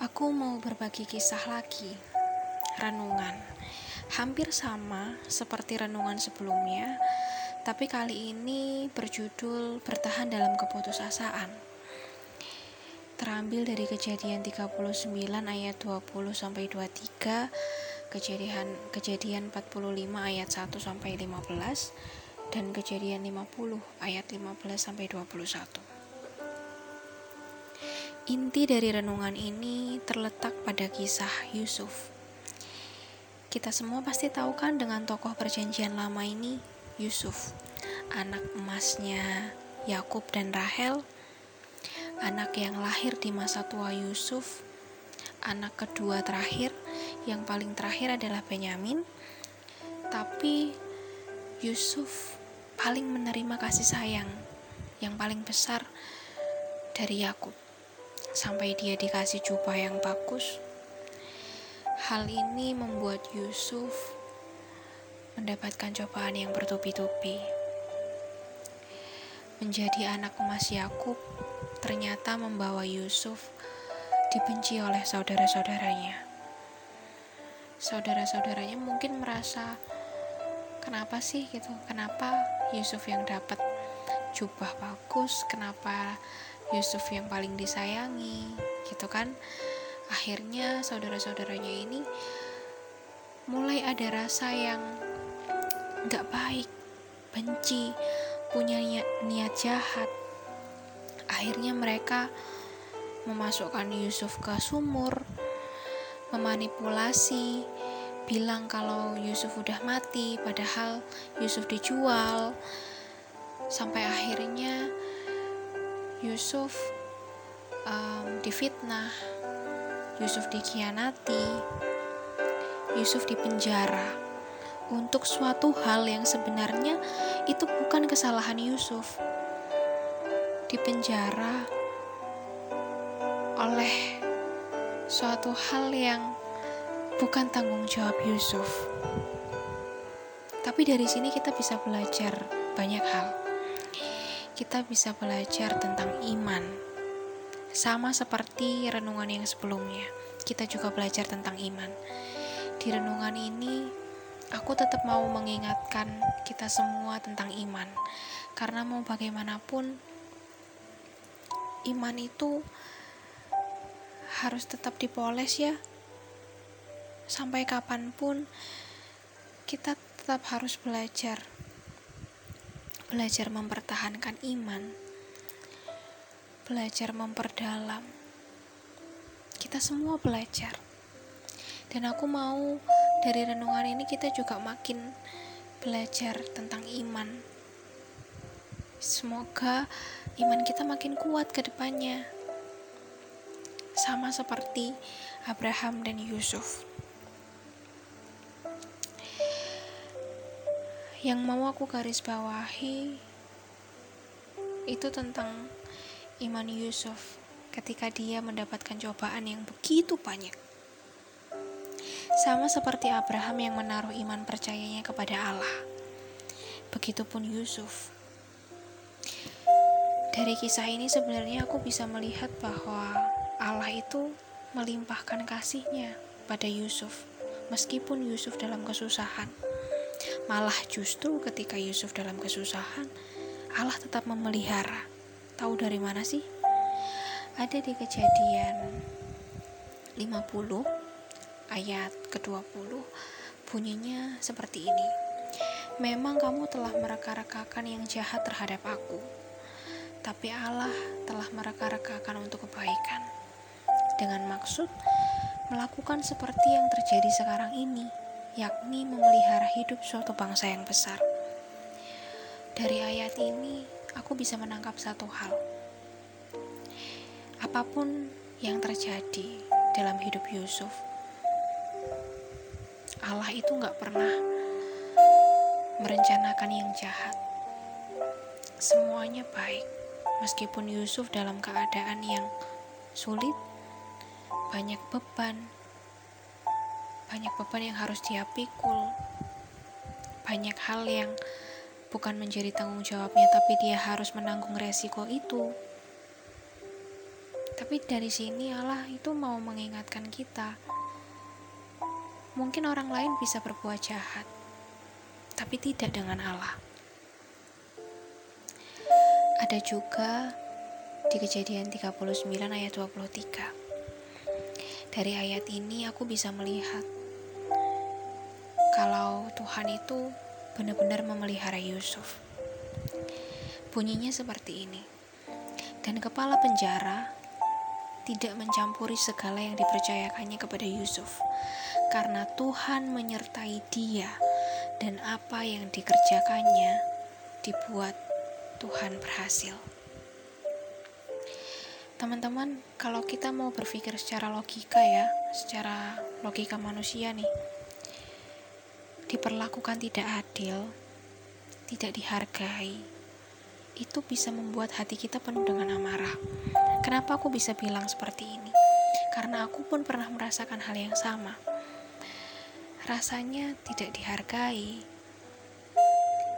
Aku mau berbagi kisah lagi, renungan. Hampir sama seperti renungan sebelumnya, tapi kali ini berjudul Bertahan dalam Keputusasaan. Terambil dari kejadian 39 ayat 20 sampai 23, kejadian kejadian 45 ayat 1 sampai 15 dan kejadian 50 ayat 15 sampai 21. Inti dari renungan ini terletak pada kisah Yusuf. Kita semua pasti tahu kan dengan tokoh perjanjian lama ini, Yusuf, anak emasnya Yakub dan Rahel, anak yang lahir di masa tua Yusuf, anak kedua terakhir, yang paling terakhir adalah Benyamin, tapi Yusuf paling menerima kasih sayang yang paling besar dari Yakub sampai dia dikasih jubah yang bagus. Hal ini membuat Yusuf mendapatkan cobaan yang bertubi-tubi. Menjadi anak emas Yakub ternyata membawa Yusuf dibenci oleh saudara-saudaranya. Saudara-saudaranya mungkin merasa kenapa sih gitu? Kenapa Yusuf yang dapat jubah bagus? Kenapa Yusuf yang paling disayangi gitu kan? Akhirnya saudara-saudaranya ini mulai ada rasa yang gak baik benci punya niat, niat jahat. Akhirnya mereka memasukkan Yusuf ke sumur memanipulasi bilang kalau Yusuf udah mati padahal Yusuf dijual. Sampai akhirnya Yusuf um, difitnah, Yusuf dikhianati, Yusuf dipenjara untuk suatu hal yang sebenarnya itu bukan kesalahan Yusuf. Dipenjara oleh suatu hal yang bukan tanggung jawab Yusuf. Tapi dari sini kita bisa belajar banyak hal kita bisa belajar tentang iman. Sama seperti renungan yang sebelumnya, kita juga belajar tentang iman. Di renungan ini, aku tetap mau mengingatkan kita semua tentang iman, karena mau bagaimanapun, iman itu harus tetap dipoles, ya. Sampai kapan pun, kita tetap harus belajar belajar mempertahankan iman, belajar memperdalam. Kita semua belajar, dan aku mau dari renungan ini kita juga makin belajar tentang iman. Semoga iman kita makin kuat ke depannya, sama seperti Abraham dan Yusuf. Yang mau aku garis bawahi itu tentang iman Yusuf ketika dia mendapatkan cobaan yang begitu banyak. Sama seperti Abraham yang menaruh iman percayanya kepada Allah. Begitupun Yusuf. Dari kisah ini sebenarnya aku bisa melihat bahwa Allah itu melimpahkan kasihnya pada Yusuf, meskipun Yusuf dalam kesusahan. Malah justru ketika Yusuf dalam kesusahan, Allah tetap memelihara. Tahu dari mana sih? Ada di kejadian 50 ayat ke-20 bunyinya seperti ini. Memang kamu telah mereka-rekakan yang jahat terhadap aku, tapi Allah telah mereka-rekakan untuk kebaikan. Dengan maksud melakukan seperti yang terjadi sekarang ini yakni memelihara hidup suatu bangsa yang besar. Dari ayat ini, aku bisa menangkap satu hal. Apa pun yang terjadi dalam hidup Yusuf, Allah itu gak pernah merencanakan yang jahat. Semuanya baik, meskipun Yusuf dalam keadaan yang sulit, banyak beban, banyak beban yang harus dia pikul. Banyak hal yang bukan menjadi tanggung jawabnya, tapi dia harus menanggung resiko itu. Tapi dari sini Allah itu mau mengingatkan kita. Mungkin orang lain bisa berbuat jahat, tapi tidak dengan Allah. Ada juga di kejadian 39 ayat 23. Dari ayat ini aku bisa melihat kalau Tuhan itu benar-benar memelihara Yusuf. Bunyinya seperti ini. Dan kepala penjara tidak mencampuri segala yang dipercayakannya kepada Yusuf, karena Tuhan menyertai dia, dan apa yang dikerjakannya dibuat Tuhan berhasil. Teman-teman, kalau kita mau berpikir secara logika ya, secara logika manusia nih, diperlakukan tidak adil, tidak dihargai, itu bisa membuat hati kita penuh dengan amarah. Kenapa aku bisa bilang seperti ini? Karena aku pun pernah merasakan hal yang sama. Rasanya tidak dihargai.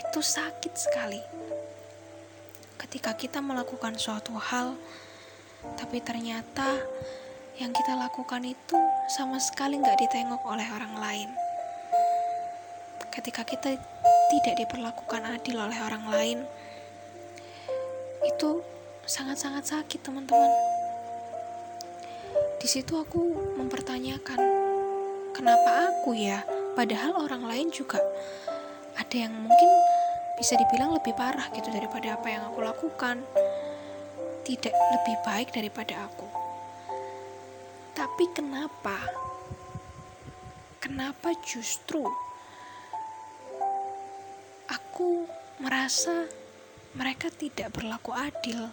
Itu sakit sekali. Ketika kita melakukan suatu hal, tapi ternyata yang kita lakukan itu sama sekali nggak ditengok oleh orang lain. Ketika kita tidak diperlakukan adil oleh orang lain, itu sangat-sangat sakit teman-teman. Di situ aku mempertanyakan kenapa aku ya? Padahal orang lain juga ada yang mungkin bisa dibilang lebih parah gitu daripada apa yang aku lakukan. Tidak lebih baik daripada aku. Tapi kenapa? Kenapa justru aku merasa mereka tidak berlaku adil,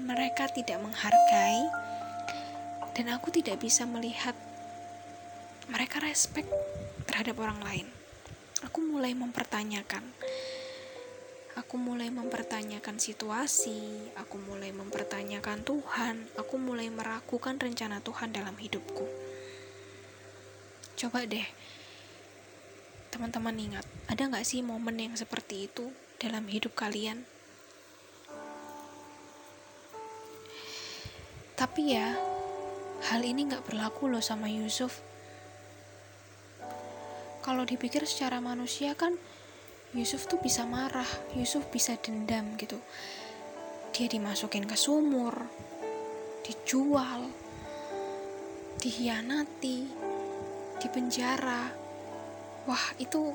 mereka tidak menghargai, dan aku tidak bisa melihat mereka respect terhadap orang lain. Aku mulai mempertanyakan, aku mulai mempertanyakan situasi, aku mulai mempertanyakan Tuhan, aku mulai meragukan rencana Tuhan dalam hidupku. Coba deh, teman-teman ingat, ada nggak sih momen yang seperti itu dalam hidup kalian? Tapi ya, hal ini gak berlaku loh sama Yusuf. Kalau dipikir secara manusia kan, Yusuf tuh bisa marah, Yusuf bisa dendam gitu. Dia dimasukin ke sumur, dijual, dihianati, dipenjara. Wah, itu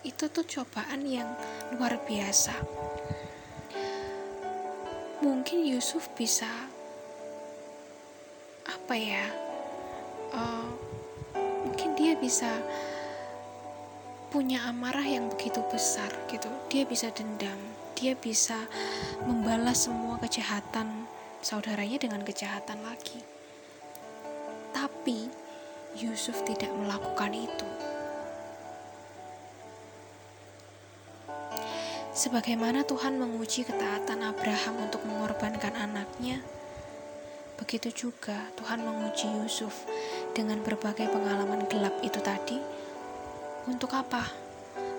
itu tuh cobaan yang luar biasa. Mungkin Yusuf bisa apa ya uh, mungkin dia bisa punya amarah yang begitu besar gitu. Dia bisa dendam dia bisa membalas semua kejahatan saudaranya dengan kejahatan lagi. Tapi Yusuf tidak melakukan itu Sebagaimana Tuhan menguji ketaatan Abraham untuk mengorbankan anaknya, Begitu juga Tuhan menguji Yusuf dengan berbagai pengalaman gelap itu tadi. Untuk apa?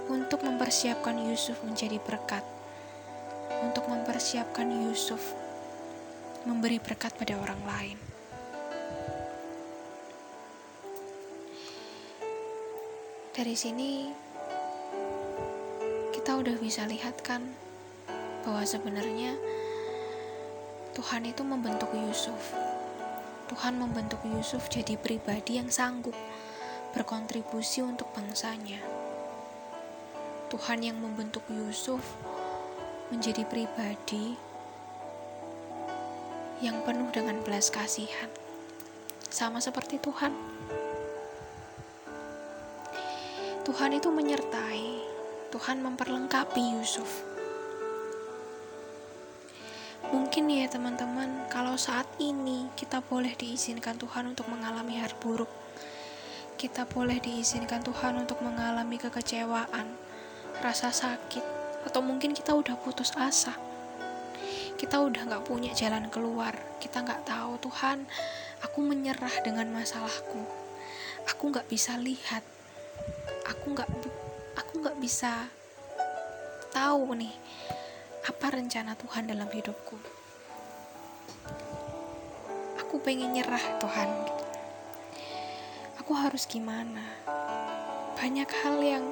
Untuk mempersiapkan Yusuf menjadi berkat. Untuk mempersiapkan Yusuf memberi berkat pada orang lain. Dari sini kita udah bisa lihat kan bahwa sebenarnya Tuhan itu membentuk Yusuf. Tuhan membentuk Yusuf jadi pribadi yang sanggup berkontribusi untuk bangsanya. Tuhan yang membentuk Yusuf menjadi pribadi yang penuh dengan belas kasihan, sama seperti Tuhan. Tuhan itu menyertai, Tuhan memperlengkapi Yusuf. Mungkin ya teman-teman, kalau saat ini kita boleh diizinkan Tuhan untuk mengalami hal buruk. Kita boleh diizinkan Tuhan untuk mengalami kekecewaan, rasa sakit, atau mungkin kita udah putus asa. Kita udah gak punya jalan keluar. Kita gak tahu Tuhan, aku menyerah dengan masalahku. Aku gak bisa lihat. Aku gak, aku gak bisa tahu nih apa rencana Tuhan dalam hidupku. aku pengen nyerah Tuhan. Aku harus gimana? Banyak hal yang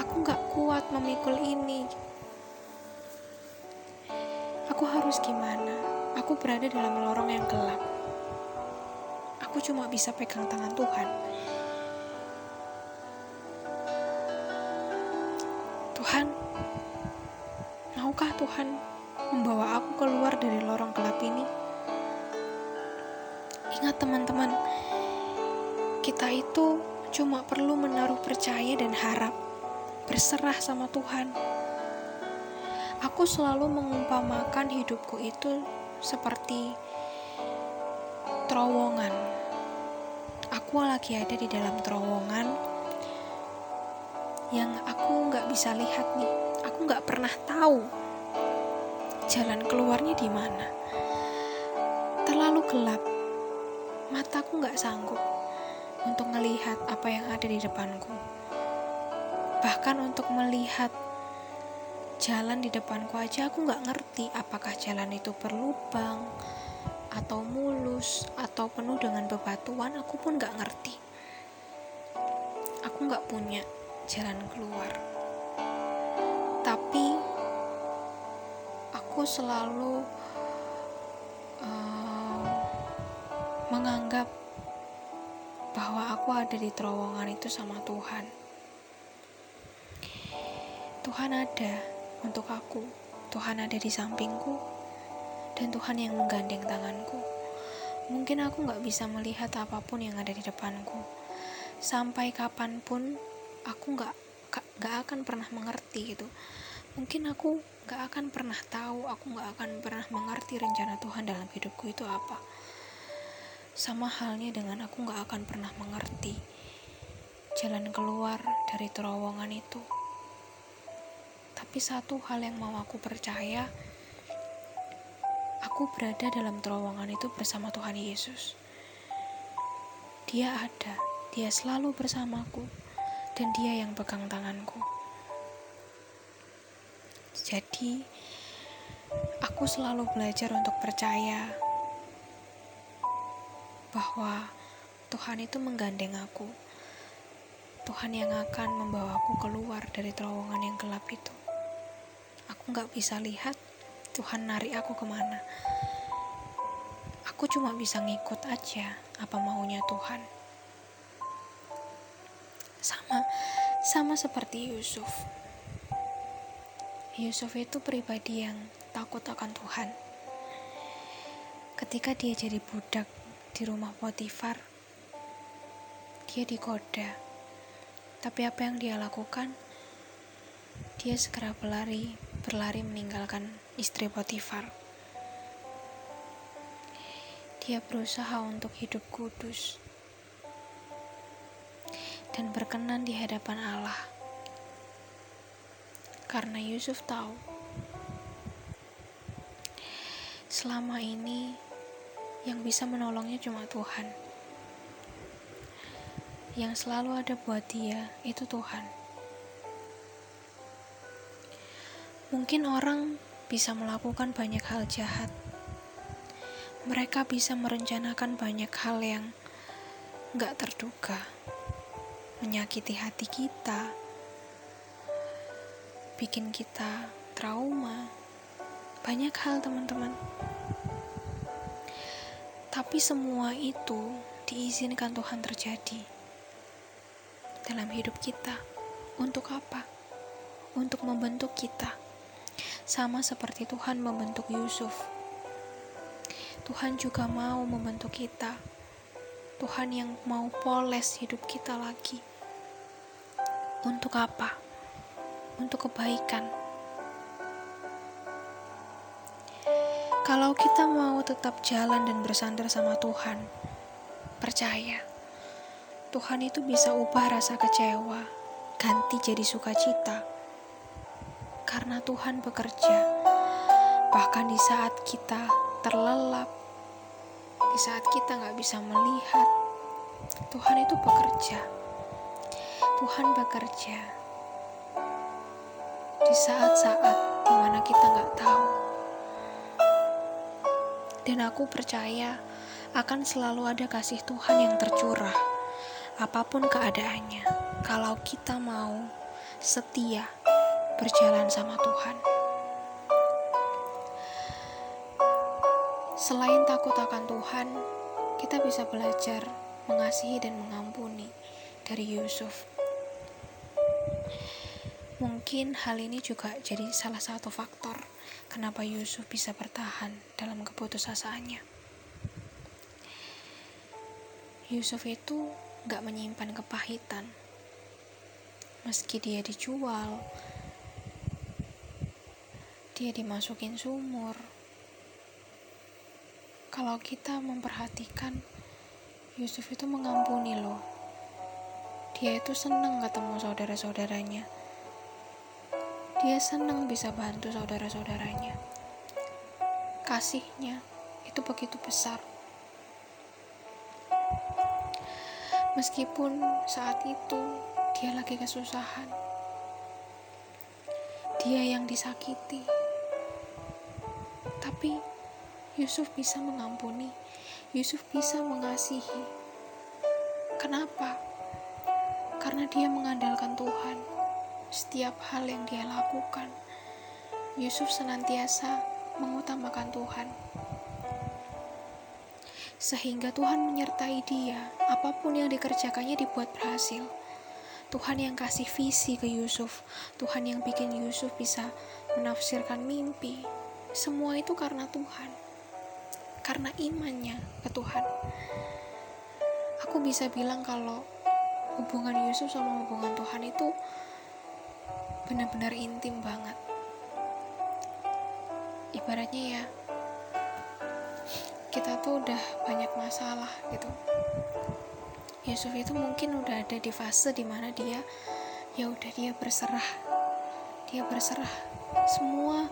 aku gak kuat memikul ini. Aku harus gimana? Aku berada dalam lorong yang gelap. Aku cuma bisa pegang tangan Tuhan Tuhan membawa aku keluar dari lorong gelap ini ingat teman-teman kita itu cuma perlu menaruh percaya dan harap, berserah sama Tuhan. Aku selalu mengumpamakan hidupku itu seperti terowongan. Aku lagi ada di dalam terowongan yang aku nggak bisa lihat nih. Aku nggak pernah tahu jalan keluarnya di mana. Terlalu gelap, mataku nggak sanggup untuk melihat apa yang ada di depanku. Bahkan untuk melihat jalan di depanku aja aku nggak ngerti apakah jalan itu berlubang atau mulus atau penuh dengan bebatuan aku pun nggak ngerti. Aku nggak punya jalan keluar. Aku selalu uh, menganggap bahwa aku ada di terowongan itu sama Tuhan. Tuhan ada untuk aku, Tuhan ada di sampingku, dan Tuhan yang menggandeng tanganku. Mungkin aku gak bisa melihat apa pun yang ada di depanku. Sampai kapan pun aku gak, gak akan pernah mengerti gitu. Mungkin aku gak akan pernah tahu, aku gak akan pernah mengerti rencana Tuhan dalam hidupku itu apa sama halnya dengan aku gak akan pernah mengerti jalan keluar dari terowongan itu. Tapi satu hal yang mau aku percaya, aku berada dalam terowongan itu bersama Tuhan Yesus. Dia ada, dia selalu bersamaku, dan dia yang pegang tanganku. Jadi, aku selalu belajar untuk percaya bahwa Tuhan itu menggandeng aku. Tuhan yang akan membawaku keluar dari terowongan yang gelap itu. Aku gak bisa lihat Tuhan narik aku ke mana. Aku cuma bisa ngikut aja apa maunya Tuhan. Sama, sama seperti Yusuf. Yusuf itu pribadi yang takut akan Tuhan. Ketika dia jadi budak di rumah Potifar, dia digoda. Tapi apa yang dia lakukan? Dia segera berlari, berlari meninggalkan istri Potifar. Dia berusaha untuk hidup kudus dan berkenan di hadapan Allah. Karena Yusuf tahu selama ini yang bisa menolongnya cuma Tuhan. Yang selalu ada buat dia itu Tuhan. Mungkin orang bisa melakukan banyak hal jahat. Mereka bisa merencanakan banyak hal yang gak terduga, menyakiti hati kita, bikin kita trauma. Banyak hal, teman-teman. Tapi semua itu diizinkan Tuhan terjadi dalam hidup kita. Untuk apa? Untuk membentuk kita. Sama seperti Tuhan membentuk Yusuf. Tuhan juga mau membentuk kita. Tuhan yang mau poles hidup kita lagi. Untuk apa? Untuk kebaikan Kalau kita mau tetap jalan dan bersandar sama Tuhan, percaya Tuhan itu bisa ubah rasa kecewa ganti jadi sukacita. Karena Tuhan bekerja, bahkan di saat kita terlelap, di saat kita nggak bisa melihat, Tuhan itu bekerja. Tuhan bekerja di saat-saat di mana kita nggak tahu dan aku percaya akan selalu ada kasih Tuhan yang tercurah, apa pun keadaannya, kalau kita mau setia berjalan sama Tuhan. Selain takut akan Tuhan, kita bisa belajar mengasihi dan mengampuni dari Yusuf. Mungkin hal ini juga jadi salah satu faktor kenapa Yusuf bisa bertahan dalam keputusasaannya. Yusuf itu gak menyimpan kepahitan. Meski dia dijual, dia dimasukin sumur. Kalau kita memperhatikan, Yusuf itu mengampuni loh. Dia itu senang ketemu saudara-saudaranya. Dia senang bisa bantu saudara-saudaranya. Kasihnya itu begitu besar. Meskipun saat itu dia lagi kesusahan, dia yang disakiti, tapi Yusuf bisa mengampuni, Yusuf bisa mengasihi. Kenapa? Karena dia mengandalkan Tuhan. Setiap hal yang dia lakukan, Yusuf senantiasa mengutamakan Tuhan sehingga Tuhan menyertai dia. Apa pun yang dikerjakannya dibuat berhasil. Tuhan yang kasih visi ke Yusuf, Tuhan yang bikin Yusuf bisa menafsirkan mimpi. Semua itu karena Tuhan, karena imannya ke Tuhan. Aku bisa bilang kalau hubungan Yusuf sama hubungan Tuhan itu benar-benar intim banget. Ibaratnya ya, kita tuh udah banyak masalah gitu. Yusuf itu mungkin udah ada di fase di mana dia ya udah dia berserah. Dia berserah. Semua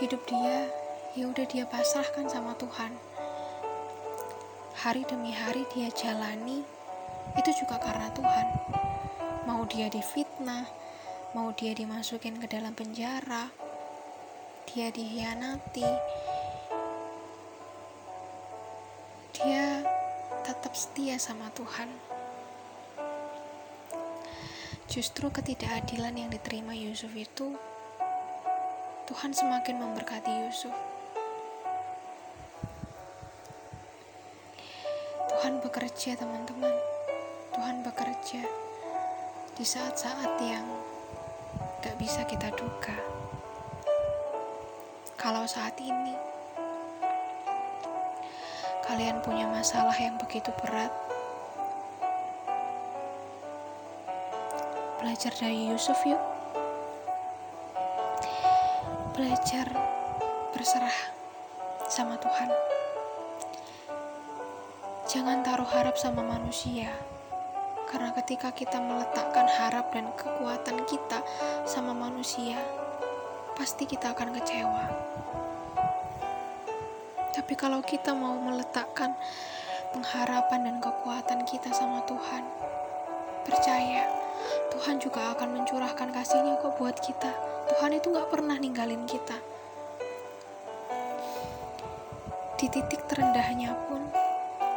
hidup dia ya udah dia pasrahkan sama Tuhan. Hari demi hari dia jalani itu juga karena Tuhan. Mau dia difitnah mau dia dimasukin ke dalam penjara dia dihianati dia tetap setia sama Tuhan. Justru ketidakadilan yang diterima Yusuf itu, Tuhan semakin memberkati Yusuf. Tuhan bekerja, teman-teman. Tuhan bekerja di saat-saat yang gak bisa kita duga. Kalau saat ini, kalian punya masalah yang begitu berat, belajar dari Yusuf yuk. Belajar berserah sama Tuhan. Jangan taruh harap sama manusia. Karena ketika kita meletakkan harap dan kekuatan kita sama manusia, pasti kita akan kecewa. Tapi kalau kita mau meletakkan pengharapan dan kekuatan kita sama Tuhan, percaya Tuhan juga akan mencurahkan kasihnya kok buat kita. Tuhan itu gak pernah ninggalin kita. Di titik terendahnya pun,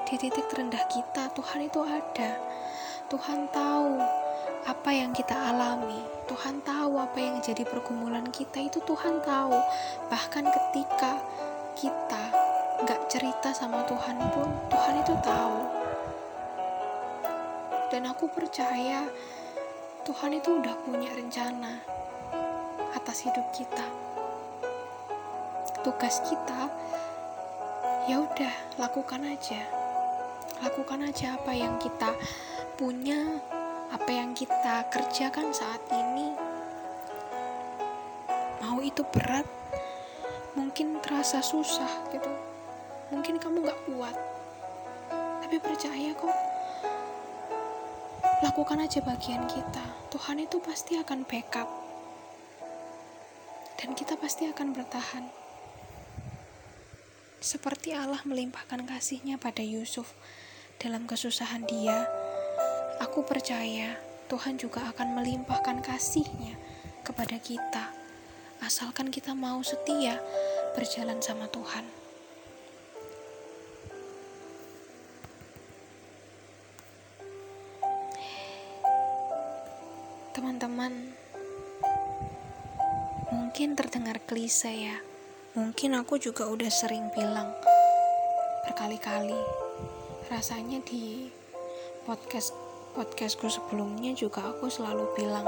di titik terendah kita, Tuhan itu ada. Tuhan tahu apa yang kita alami. Tuhan tahu apa yang jadi pergumulan kita itu Tuhan tahu. Bahkan ketika kita nggak cerita sama Tuhan pun Tuhan itu tahu dan aku percaya Tuhan itu udah punya rencana atas hidup kita tugas kita ya udah lakukan aja lakukan aja apa yang kita punya apa yang kita kerjakan saat ini mau itu berat mungkin terasa susah gitu. Mungkin kamu gak kuat tapi percaya kok lakukan aja bagian kita. Tuhan itu pasti akan backup dan kita pasti akan bertahan. Seperti Allah melimpahkan kasihnya pada Yusuf dalam kesusahan dia Aku percaya Tuhan juga akan melimpahkan kasihnya kepada kita, asalkan kita mau setia berjalan sama Tuhan. Teman-teman, mungkin terdengar klise ya. Mungkin aku juga udah sering bilang berkali-kali. Rasanya di podcast podcastku sebelumnya juga aku selalu bilang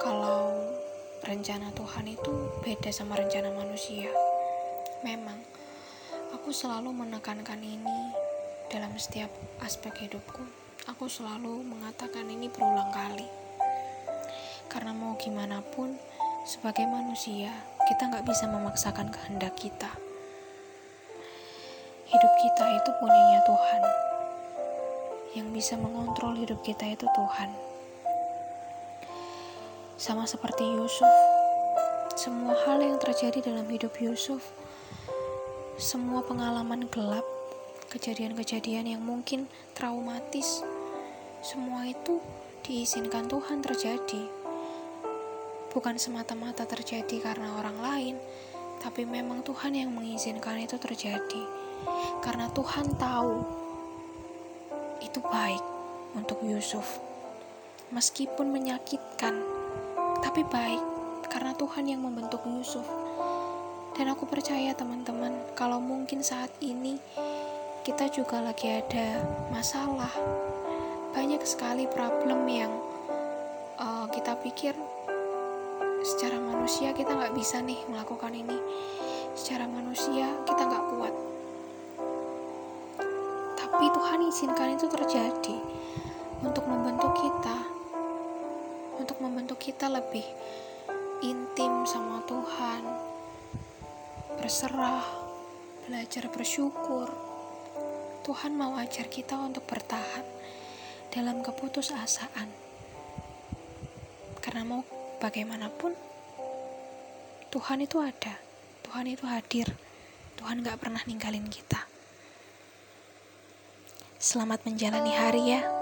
kalau rencana Tuhan itu beda sama rencana manusia. Memang, aku selalu menekankan ini dalam setiap aspek hidupku. Aku selalu mengatakan ini berulang kali. Karena mau gimana pun, sebagai manusia, kita nggak bisa memaksakan kehendak kita. Hidup kita itu punyanya Tuhan. Yang bisa mengontrol hidup kita itu Tuhan. Sama seperti Yusuf, semua hal yang terjadi dalam hidup Yusuf, semua pengalaman gelap, kejadian-kejadian yang mungkin traumatis, semua itu diizinkan Tuhan terjadi. Bukan semata-mata terjadi karena orang lain, tapi memang Tuhan yang mengizinkan itu terjadi. Karena Tuhan tahu itu baik untuk Yusuf. Meskipun menyakitkan, tapi baik karena Tuhan yang membentuk Yusuf. Dan aku percaya teman-teman, kalau mungkin saat ini kita juga lagi ada masalah, banyak sekali problem yang uh, kita pikir secara manusia kita nggak bisa nih melakukan ini. Secara manusia kita nggak kuat. Tapi Tuhan izinkan itu terjadi untuk membentuk kita untuk membentuk kita lebih intim sama Tuhan, berserah, belajar bersyukur. Tuhan mau ajar kita untuk bertahan dalam keputusasaan. Karena mau bagaimanapun, Tuhan itu ada, Tuhan itu hadir, Tuhan gak pernah ninggalin kita. Selamat menjalani hari ya.